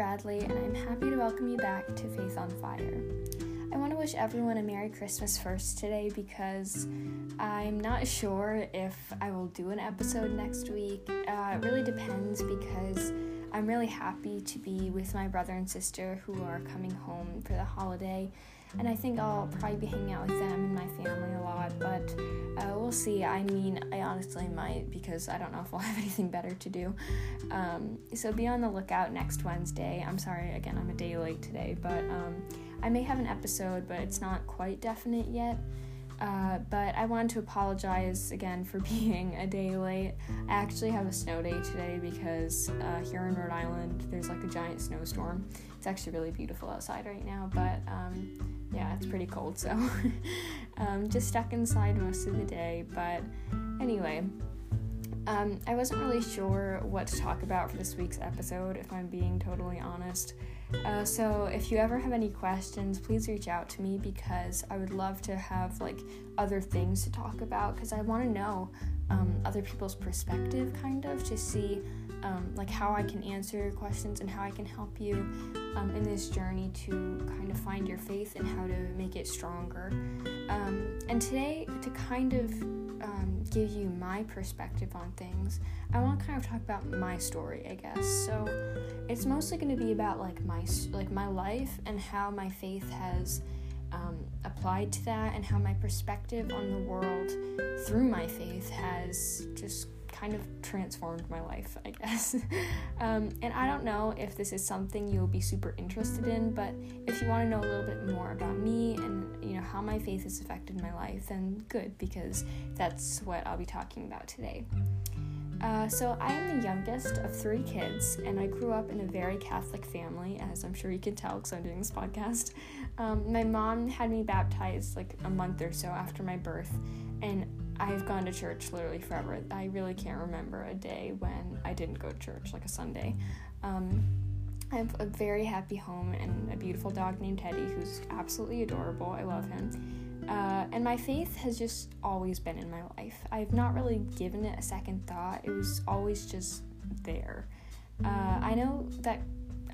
Bradley, and I'm happy to welcome you back to Faith on Fire. I want to wish everyone a Merry Christmas first today because I'm not sure if I will do an episode next week. Uh, it really depends because I'm really happy to be with my brother and sister who are coming home for the holiday, and I think I'll probably be hanging out with them and my family a lot, but uh, we'll see. I mean, I honestly might because I don't know if I'll have anything better to do. Um, so be on the lookout next Wednesday. I'm sorry, again, I'm a day late today, but um, I may have an episode, but it's not quite definite yet. Uh, but I wanted to apologize again for being a day late. I actually have a snow day today because uh, here in Rhode Island there's like a giant snowstorm. It's actually really beautiful outside right now, but um, yeah, it's pretty cold, so um, just stuck inside most of the day. But anyway, um, I wasn't really sure what to talk about for this week's episode, if I'm being totally honest. Uh, so if you ever have any questions, please reach out to me because I would love to have like other things to talk about because I want to know um, other people's perspective, kind of, to see um, like how I can answer your questions and how I can help you um, in this journey to kind of find your faith and how to make it stronger. Um, and today, to kind of um, give you my perspective on things, I want to kind of talk about my story, I guess. So it's mostly going to be about like my like my life and how my faith has um, applied to that and how my perspective on the world through my faith has just kind of transformed my life, I guess. um, and I don't know if this is something you'll be super interested in, but if you want to know a little bit more about me and you know how my faith has affected my life, then good because that's what I'll be talking about today. Uh, so, I am the youngest of three kids, and I grew up in a very Catholic family, as I'm sure you can tell because I'm doing this podcast. Um, my mom had me baptized like a month or so after my birth, and I've gone to church literally forever. I really can't remember a day when I didn't go to church, like a Sunday. Um, I have a very happy home and a beautiful dog named Teddy who's absolutely adorable. I love him. Uh, and my faith has just always been in my life. I've not really given it a second thought, it was always just there. Uh, I know that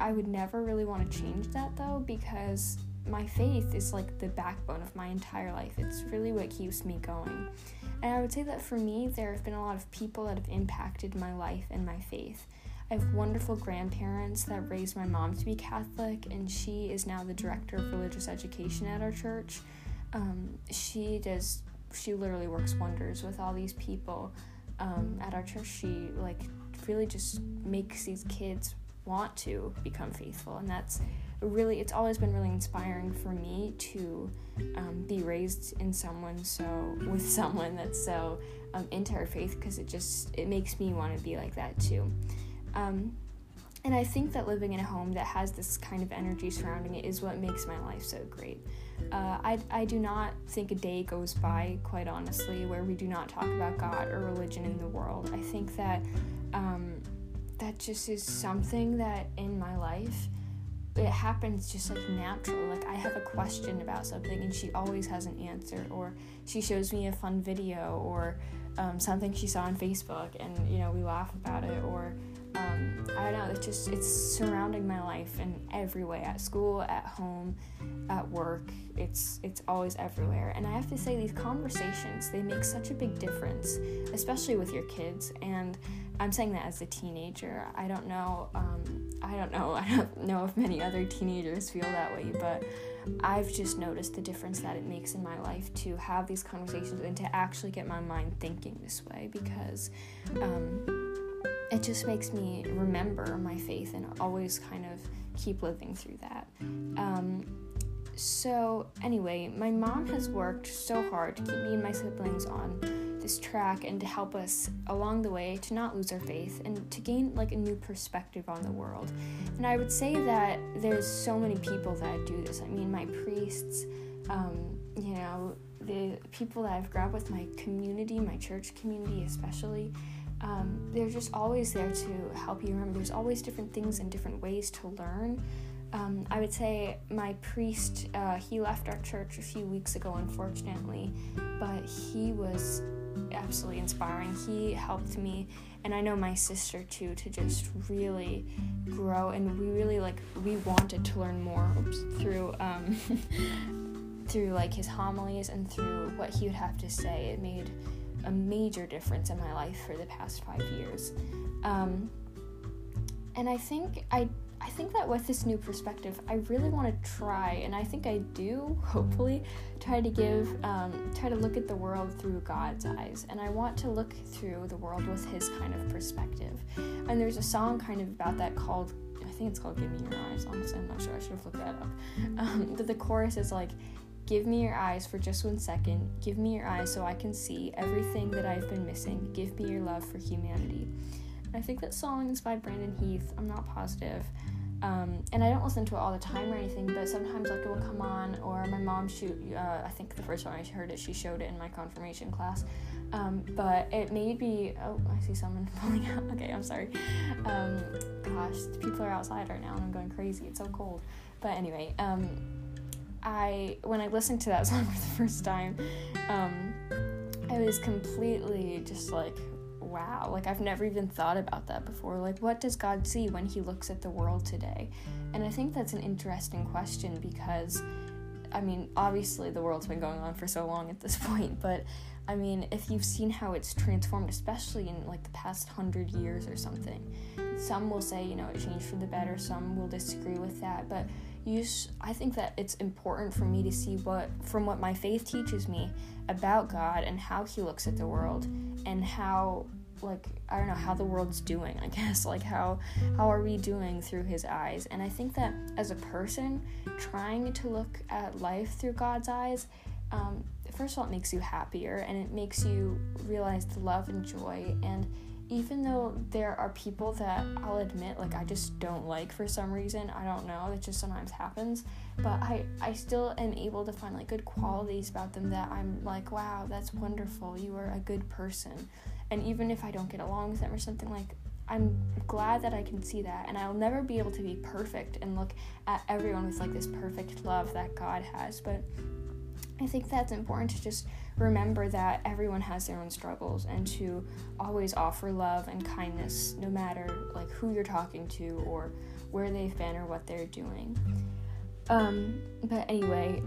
I would never really want to change that though because my faith is like the backbone of my entire life. It's really what keeps me going. And I would say that for me, there have been a lot of people that have impacted my life and my faith. I have wonderful grandparents that raised my mom to be Catholic, and she is now the director of religious education at our church um, she does she literally works wonders with all these people um, at our church she like really just makes these kids want to become faithful and that's really it's always been really inspiring for me to um, be raised in someone so with someone that's so um, faith because it just it makes me want to be like that too um, and i think that living in a home that has this kind of energy surrounding it is what makes my life so great uh, I, I do not think a day goes by, quite honestly, where we do not talk about God or religion in the world. I think that um, that just is something that in my life it happens just like natural. Like I have a question about something and she always has an answer, or she shows me a fun video or um, something she saw on Facebook and you know we laugh about it, or um, I don't know, it's just, it's surrounding my life in every way at school, at home, at work. It's, it's always everywhere. And I have to say, these conversations, they make such a big difference, especially with your kids. And I'm saying that as a teenager. I don't know, um, I don't know, I don't know if many other teenagers feel that way, but I've just noticed the difference that it makes in my life to have these conversations and to actually get my mind thinking this way because, um, it just makes me remember my faith and always kind of keep living through that. Um, so, anyway, my mom has worked so hard to keep me and my siblings on this track and to help us along the way to not lose our faith and to gain like a new perspective on the world. And I would say that there's so many people that do this. I mean, my priests, um, you know, the people that I've grabbed with, my community, my church community especially um, they're just always there to help you remember. There's always different things and different ways to learn. Um, I would say my priest, uh, he left our church a few weeks ago, unfortunately, but he was absolutely inspiring. He helped me, and I know my sister too, to just really grow. And we really like we wanted to learn more oops, through um, through like his homilies and through what he would have to say. It made a major difference in my life for the past five years. Um, and I think I I think that with this new perspective, I really want to try, and I think I do, hopefully, try to give, um, try to look at the world through God's eyes. And I want to look through the world with His kind of perspective. And there's a song kind of about that called, I think it's called Give Me Your Eyes, honestly, I'm not sure, I should have looked that up. Um, but the chorus is like, Give me your eyes for just one second. Give me your eyes so I can see everything that I've been missing. Give me your love for humanity. I think that song is by Brandon Heath. I'm not positive. Um, and I don't listen to it all the time or anything, but sometimes like it will come on, or my mom shoot. Uh, I think the first time I heard it, she showed it in my confirmation class. Um, but it made me. Oh, I see someone pulling out. Okay, I'm sorry. Um, gosh, people are outside right now, and I'm going crazy. It's so cold. But anyway, um, I when I listened to that song for the first time, um, I was completely just like wow, like I've never even thought about that before. Like, what does God see when He looks at the world today? And I think that's an interesting question because, I mean, obviously the world's been going on for so long at this point, but I mean, if you've seen how it's transformed, especially in like the past hundred years or something, some will say, you know, it changed for the better, some will disagree with that, but I think that it's important for me to see what, from what my faith teaches me about God and how He looks at the world and how like I don't know how the world's doing, I guess. Like how how are we doing through his eyes? And I think that as a person trying to look at life through God's eyes, um, first of all, it makes you happier and it makes you realize the love and joy. And even though there are people that I'll admit, like I just don't like for some reason, I don't know, it just sometimes happens. But I, I still am able to find like good qualities about them that I'm like, wow, that's wonderful. You are a good person and even if I don't get along with them or something like I'm glad that I can see that and I'll never be able to be perfect and look at everyone with like this perfect love that God has but I think that's important to just remember that everyone has their own struggles and to always offer love and kindness no matter like who you're talking to or where they've been or what they're doing. Um, but anyway,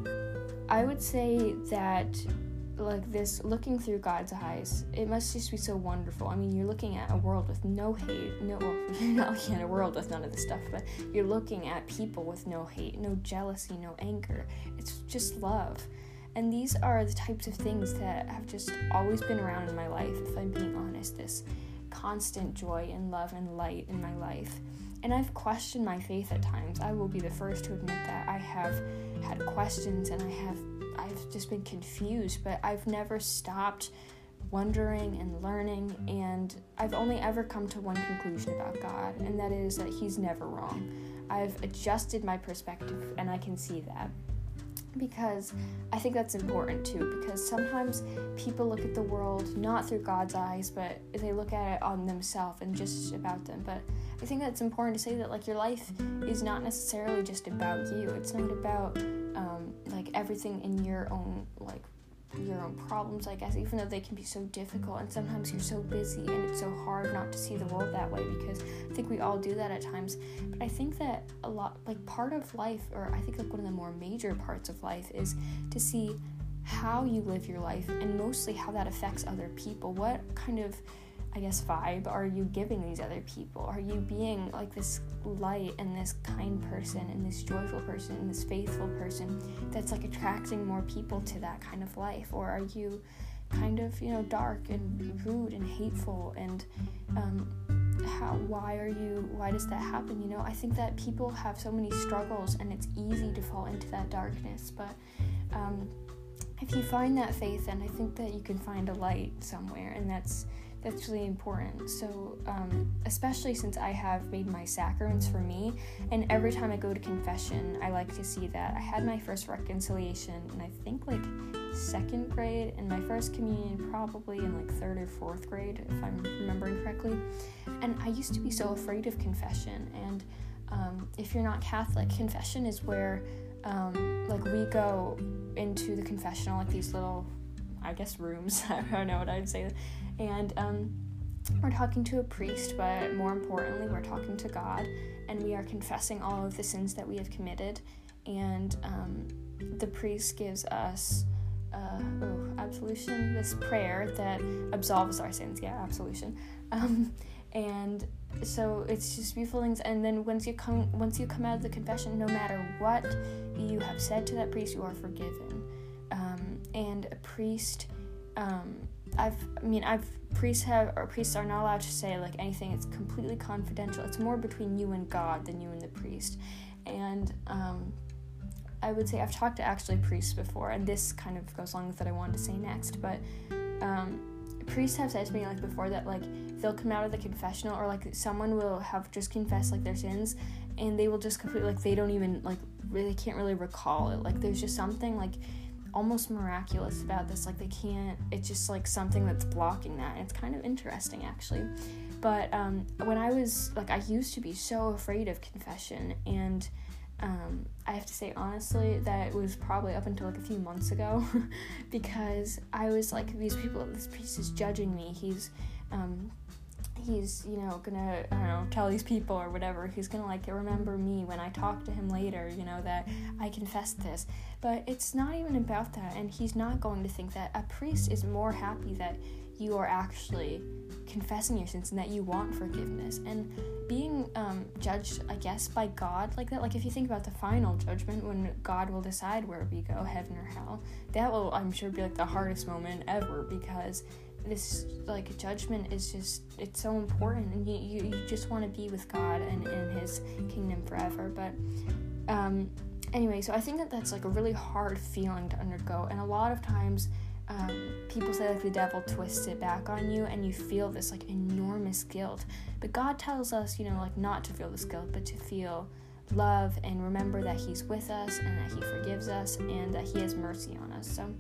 I would say that like this looking through God's eyes, it must just be so wonderful. I mean, you're looking at a world with no hate, no well, you're not looking at a world with none of this stuff, but you're looking at people with no hate, no jealousy, no anger. It's just love. And these are the types of things that have just always been around in my life, if I'm being honest, this constant joy and love and light in my life. And I've questioned my faith at times. I will be the first to admit that I have had questions and I have I've just been confused, but I've never stopped wondering and learning, and I've only ever come to one conclusion about God, and that is that He's never wrong. I've adjusted my perspective, and I can see that because I think that's important too. Because sometimes people look at the world not through God's eyes, but they look at it on themselves and just about them. But I think that's important to say that like your life is not necessarily just about you. It's not about um, like everything in your own like your own problems, I guess, even though they can be so difficult and sometimes you're so busy and it's so hard not to see the world that way because I think we all do that at times. But I think that a lot, like part of life, or I think like one of the more major parts of life is to see how you live your life and mostly how that affects other people. What kind of I guess, vibe are you giving these other people? Are you being like this light and this kind person and this joyful person and this faithful person that's like attracting more people to that kind of life? Or are you kind of, you know, dark and rude and hateful and um, how why are you why does that happen you know i think that people have so many struggles and it's easy to fall into that darkness but um, if you find that faith then i think that you can find a light somewhere and that's that's really important. So, um, especially since I have made my sacraments for me, and every time I go to confession, I like to see that. I had my first reconciliation, and I think like second grade, and my first communion probably in like third or fourth grade, if I'm remembering correctly. And I used to be so afraid of confession. And um, if you're not Catholic, confession is where um, like we go into the confessional like these little I guess rooms. I don't know what I'd say, and um, we're talking to a priest, but more importantly, we're talking to God, and we are confessing all of the sins that we have committed, and um, the priest gives us. Uh, oh, absolution, this prayer that absolves our sins. Yeah, absolution. Um, and so it's just beautiful things and then once you come once you come out of the confession no matter what you have said to that priest you are forgiven and a priest um, i've i mean i've priests have or priests are not allowed to say like anything. It's completely confidential. It's more between you and god than you and the priest. And um, i would say i've talked to actually priests before and this kind of goes along with what i wanted to say next but um, priests have said to me like before that like they'll come out of the confessional or like someone will have just confessed like their sins and they will just completely like they don't even like really can't really recall it. Like there's just something like almost miraculous about this like they can't it's just like something that's blocking that and it's kind of interesting actually. But um, when i was like i used to be so afraid of confession and um, I have to say honestly that it was probably up until like a few months ago because I was like these people this priest is judging me. He's um, he's you know gonna I don't know tell these people or whatever. He's gonna like remember me when I talk to him later you know that I confessed this. But it's not even about that and he's not going to think that. A priest is more happy that you are actually confessing your sins and that you want forgiveness. And being um, judged i guess by god like that like if you think about the final judgment when god will decide where we go heaven or hell that will i'm sure be like the hardest moment ever because this like judgment is just it's so important. And you, you, you just want to be with god and in his kingdom forever. But um anyway so i think that that's like a really hard feeling to undergo. And a lot of times um, people say like the devil twists it back on you and you feel this like enormous guilt. But god tells us you know like not to feel this guilt but to feel love and remember that he's with us and that he forgives us and that he has mercy on us. So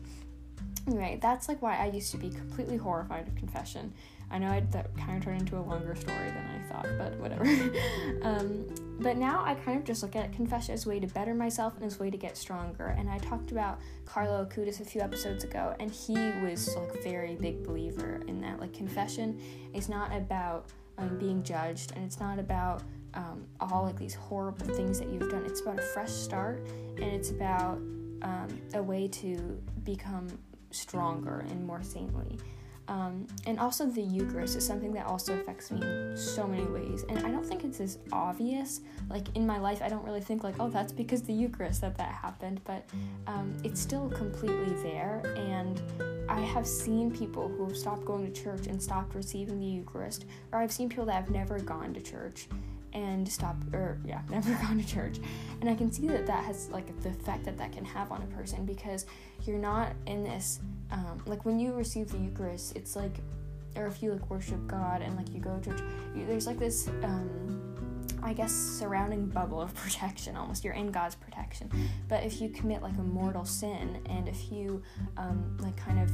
anyway that's like why i used to be completely horrified of confession I know I, that kind of turned into a longer story than I thought, but whatever. um, but now I kind of just look at confession as a way to better myself and as a way to get stronger. And I talked about Carlo Acutis a few episodes ago, and he was like very big believer in that. Like confession is not about um, being judged, and it's not about um, all like these horrible things that you've done. It's about a fresh start, and it's about um, a way to become stronger and more saintly. Um, and also, the Eucharist is something that also affects me in so many ways. And I don't think it's as obvious. Like in my life, I don't really think, like, oh, that's because the Eucharist that that happened. But um, it's still completely there. And I have seen people who have stopped going to church and stopped receiving the Eucharist. Or I've seen people that have never gone to church and stop or yeah never gone to church and i can see that that has like the effect that that can have on a person because you're not in this um, like when you receive the Eucharist, it's like, or if you like worship God and like you go to church, you, there's like this, um, I guess, surrounding bubble of protection almost. You're in God's protection. But if you commit like a mortal sin and if you um, like kind of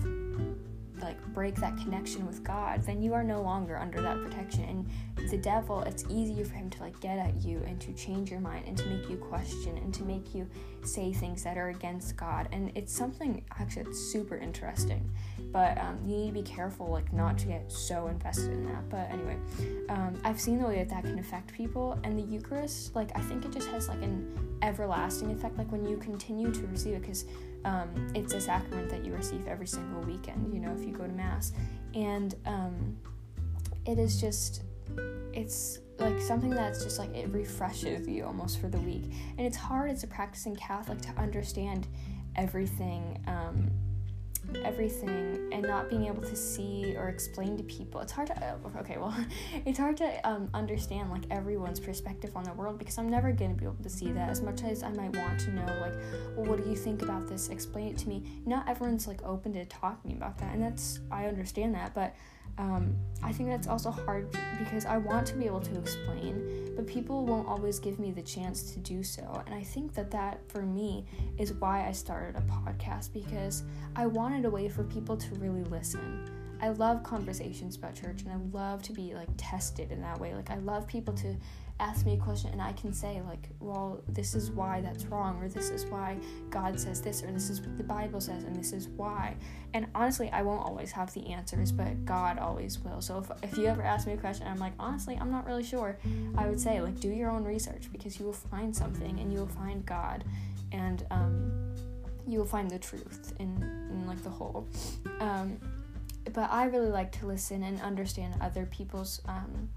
like break that connection with God, then you are no longer under that protection. And the devil, it's easier for him to like get at you and to change your mind and to make you question and to make you say things that are against God. And it's something actually it's super interesting. But um, you need to be careful, like not to get so invested in that. But anyway, um, I've seen the way that that can affect people, and the Eucharist, like I think it just has like an everlasting effect. Like when you continue to receive it, because um, it's a sacrament that you receive every single weekend, you know, if you go to Mass. And um, it is just, it's like something that's just like it refreshes you almost for the week. And it's hard as a practicing Catholic to understand everything um, everything and not being able to see or explain to people it's hard to uh, okay well it's hard to um, understand like everyone's perspective on the world because i'm never going to be able to see that. As much as i might want to know like well what do you think about this? Explain it to me. Not everyone's like open to talking about that and that's i understand that but um, I think that's also hard because I want to be able to explain, but people won't always give me the chance to do so. And I think that that for me is why I started a podcast because I wanted a way for people to really listen. I love conversations about church and I love to be like tested in that way. Like I love people to ask me a question and I can say like, well, this is why that's wrong or this is why God says this or this is what the Bible says and this is why. And honestly, I won't always have the answers, but God always will. So if, if you ever ask me a question, I'm like, honestly, I'm not really sure. I would say like do your own research because you will find something and you will find God and um, you will find the truth in, in like the whole. Um, but I really like to listen and understand other people's um,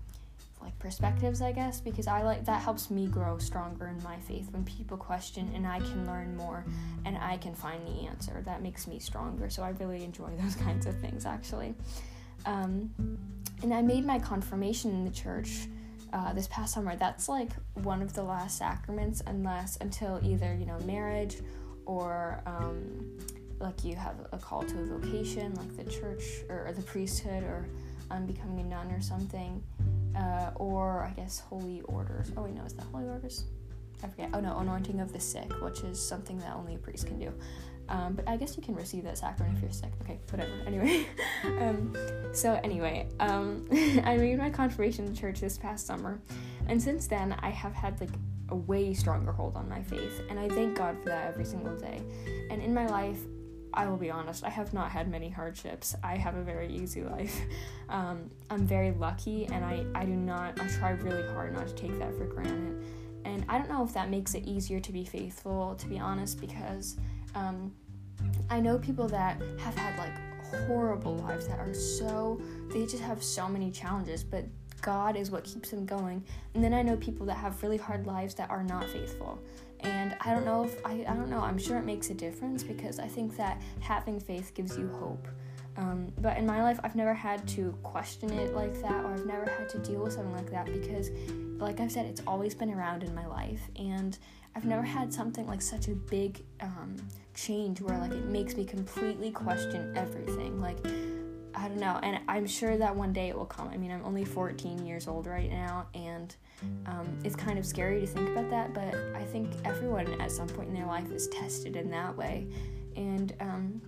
like perspectives, I guess, because I like that helps me grow stronger in my faith when people question and I can learn more and I can find the answer. That makes me stronger. So I really enjoy those kinds of things actually. Um, and I made my confirmation in the church uh, this past summer. That's like one of the last sacraments, unless until either you know marriage or um, like you have a call to a vocation, like the church or, the priesthood, or um, becoming a nun or something, uh, or I guess holy orders. Oh wait, no, is that holy orders? I forget. Oh no, anointing of the sick, which is something that only a priest can do. Um, but I guess you can receive that sacrament if you're sick. Okay, whatever. Anyway, um, so anyway, um, I made my confirmation in church this past summer, and since then I have had like a way stronger hold on my faith, and I thank God for that every single day. And in my life, I will be honest, I have not had many hardships. I have a very easy life. Um, I'm very lucky, and I, I do not, I try really hard not to take that for granted. And I don't know if that makes it easier to be faithful, to be honest, because um, I know people that have had like horrible lives that are so, they just have so many challenges, but God is what keeps them going. And then I know people that have really hard lives that are not faithful and i don't know if I, I don't know i'm sure it makes a difference because i think that having faith gives you hope. Um, but in my life i've never had to question it like that or i've never had to deal with something like that because like i've said it's always been around in my life. And i've never had something like such a big um, change where like it makes me completely question everything. Like I don't know, and I'm sure that one day it will come. I mean, I'm only 14 years old right now, and um, it's kind of scary to think about that, but I think everyone at some point in their life is tested in that way, and um,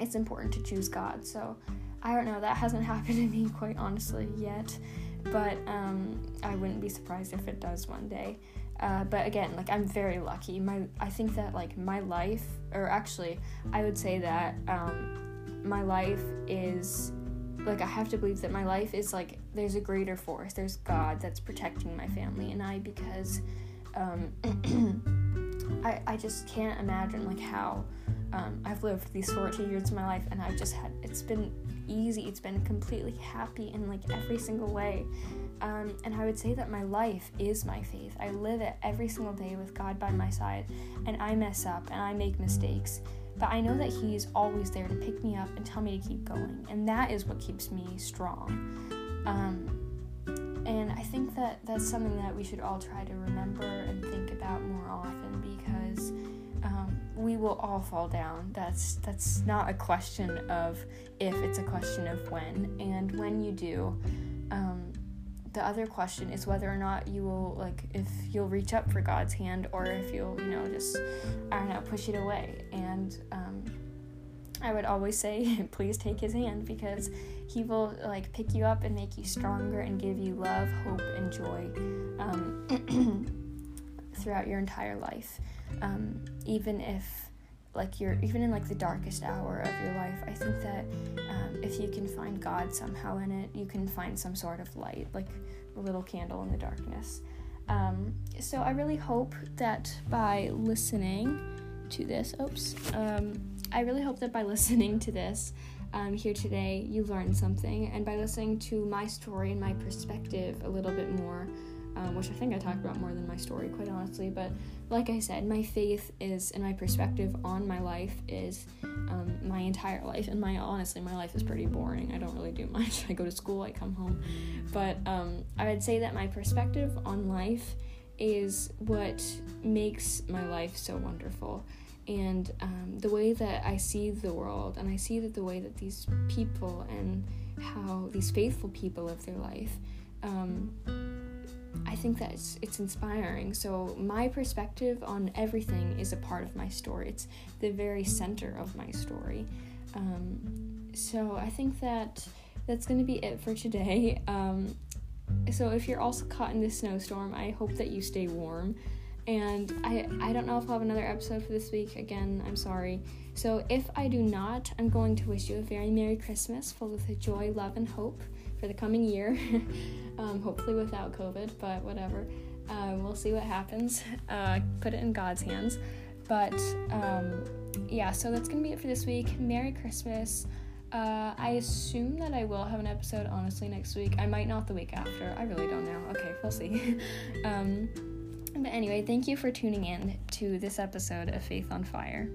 it's important to choose God. So I don't know, that hasn't happened to me quite honestly yet, but um, I wouldn't be surprised if it does one day. Uh, but again, like I'm very lucky. My I think that like my life, or actually, I would say that um, my life is like I have to believe that my life is like there's a greater force. There's God that's protecting my family and I because um, I I just can't imagine like how um, I've lived these 14 years of my life and I've just had it's been easy. It's been completely happy in like every single way. Um, and I would say that my life is my faith. I live it every single day with God by my side, and I mess up and I make mistakes but I know that He is always there to pick me up and tell me to keep going, and that is what keeps me strong. Um, and I think that that's something that we should all try to remember and think about more often because um, we will all fall down. That's that's not a question of if; it's a question of when. And when you do, um, the other question is whether or not you will like if you'll reach up for God's hand or if you'll you know just I don't know push it away. And um, I would always say please take his hand because he will like pick you up and make you stronger and give you love hope and joy um, throughout your entire life. Um, even if like you're even in like the darkest hour of your life i think that um, if you can find god somehow in it you can find some sort of light like a little candle in the darkness. Um, so i really hope that by listening to this oops um, i really hope that by listening to this um, here today you learned something. And by listening to my story and my perspective a little bit more um, which I think I talked about more than my story, quite honestly. But like I said, my faith is and my perspective on my life is um, my entire life. And my honestly, my life is pretty boring. I don't really do much. I go to school, I come home. But um, I would say that my perspective on life is what makes my life so wonderful. And um, the way that I see the world, and I see that the way that these people and how these faithful people live their life. I think that it's, it's inspiring. So, my perspective on everything is a part of my story, it's the very center of my story. Um, so I think that that's going to be it for today. Um, so if you're also caught in this snowstorm, I hope that you stay warm. And I, I don't know if I'll have another episode for this week. Again, I'm sorry. So if I do not, I'm going to wish you a very Merry Christmas full of joy, love, and hope for the coming year. um, hopefully without COVID, but whatever. Uh, we'll see what happens. Uh, put it in God's hands. But um, yeah, so that's going to be it for this week. Merry Christmas. Uh, I assume that I will have an episode honestly next week. I might not the week after. I really don't know. Okay, we'll see. um, but anyway, thank you for tuning in to this episode of Faith on Fire.